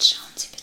сейчас